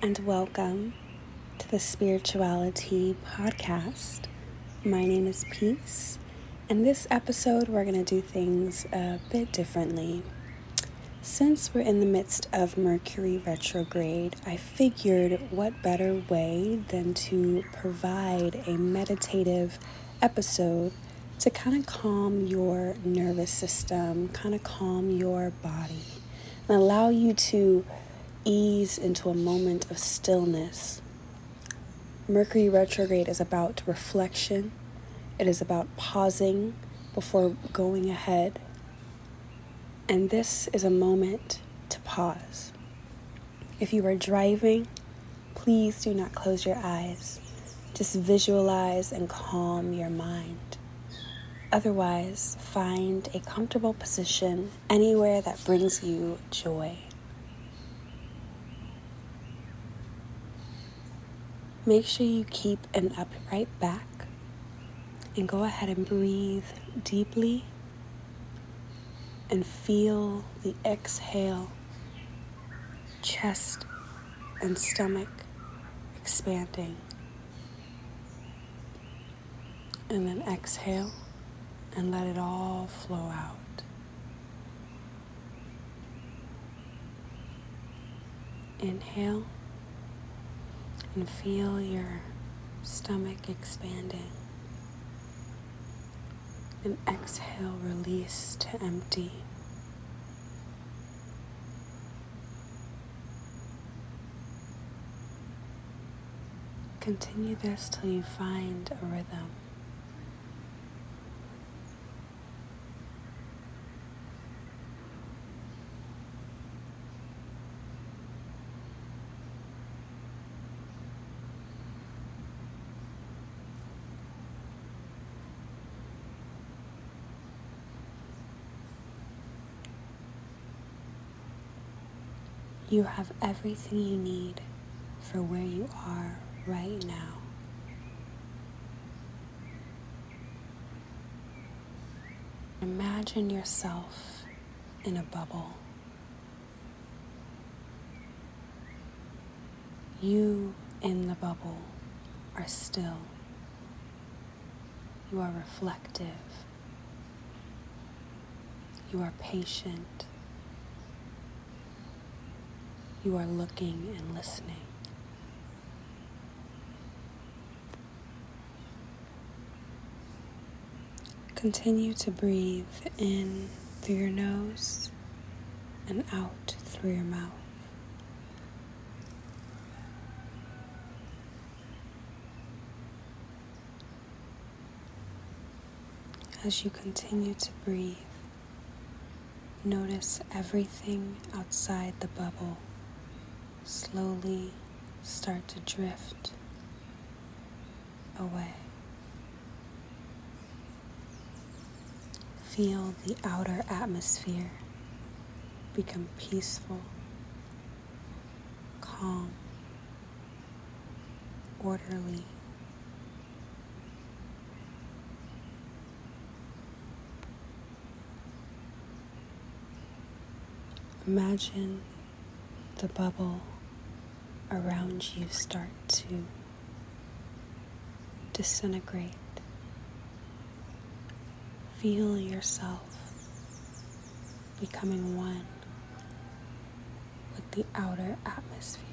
and welcome to the SpiritualiTEay Podcast. My name is Peace, and this episode we're going to do things a bit differently. Since we're in the midst of Mercury retrograde, I figured what better way than to provide a meditative episode to kind of calm your nervous system, kind of calm your body, and allow you to ease into a moment of stillness. Mercury retrograde is about reflection, it is about pausing before going ahead. And this is a moment to pause. If you are driving, please do not close your eyes. Just visualize and calm your mind. Otherwise, find a comfortable position anywhere that brings you joy. Make sure you keep an upright back and go ahead and breathe deeply and feel the exhale, chest and stomach expanding. And then exhale and let it all flow out. Inhale and feel your stomach expanding. And exhale, release to empty. Continue this till you find a rhythm. You have everything you need for where you are right now. Imagine yourself in a bubble. You in the bubble are still. You are reflective. You are patient. You are looking and listening. Continue to breathe in through your nose and out through your mouth. As you continue to breathe, notice everything outside the bubble slowly start to drift away. Feel the outer atmosphere become peaceful, calm, orderly. Imagine the bubble around you start to disintegrate. Feel yourself becoming one with the outer atmosphere.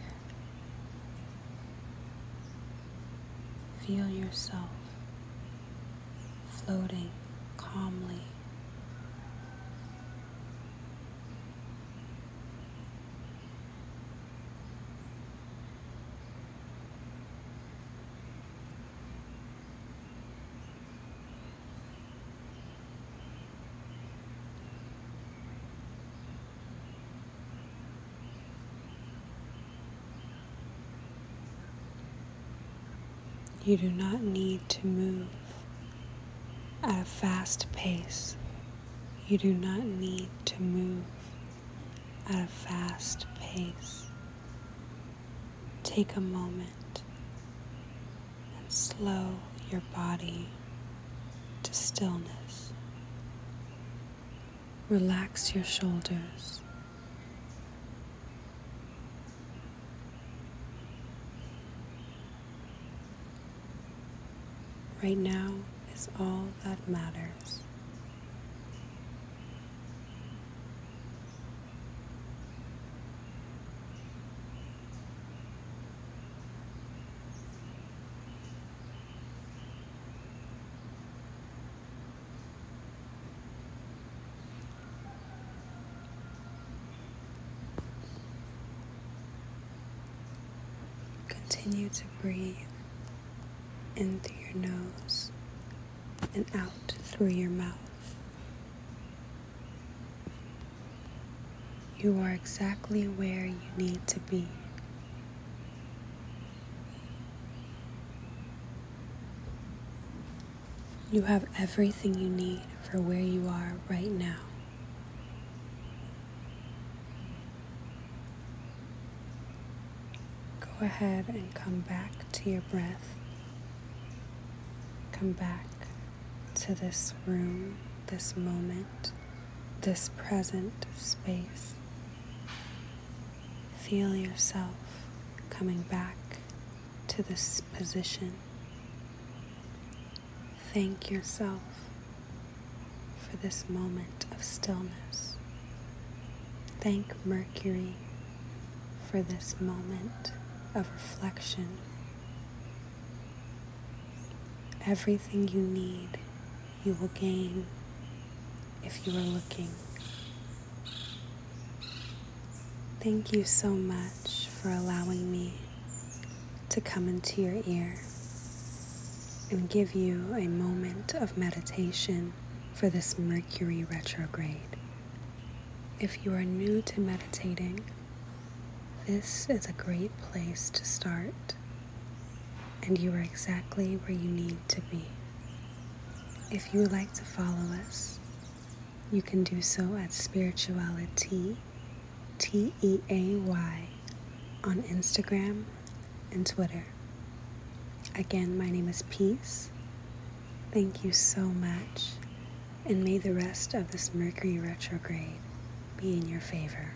Feel yourself floating calmly You do not need to move at a fast pace. You do not need to move at a fast pace. Take a moment and slow your body to stillness. Relax your shoulders. Right now is all that matters. Continue to breathe in through your nose and out through your mouth. You are exactly where you need to be. You have everything you need for where you are right now. Go ahead and come back to your breath. Come back to this room, this moment, this present space. Feel yourself coming back to this position. Thank yourself for this moment of stillness. Thank Mercury for this moment of reflection. Everything you need, you will gain if you are looking. Thank you so much for allowing me to come into your ear and give you a moment of meditation for this Mercury retrograde. If you are new to meditating, this is a great place to start, and you are exactly where you need to be. If you would like to follow us, you can do so at Spirituality, T E A Y, on Instagram and Twitter. Again, my name is Peace. Thank you so much, and may the rest of this Mercury retrograde be in your favor.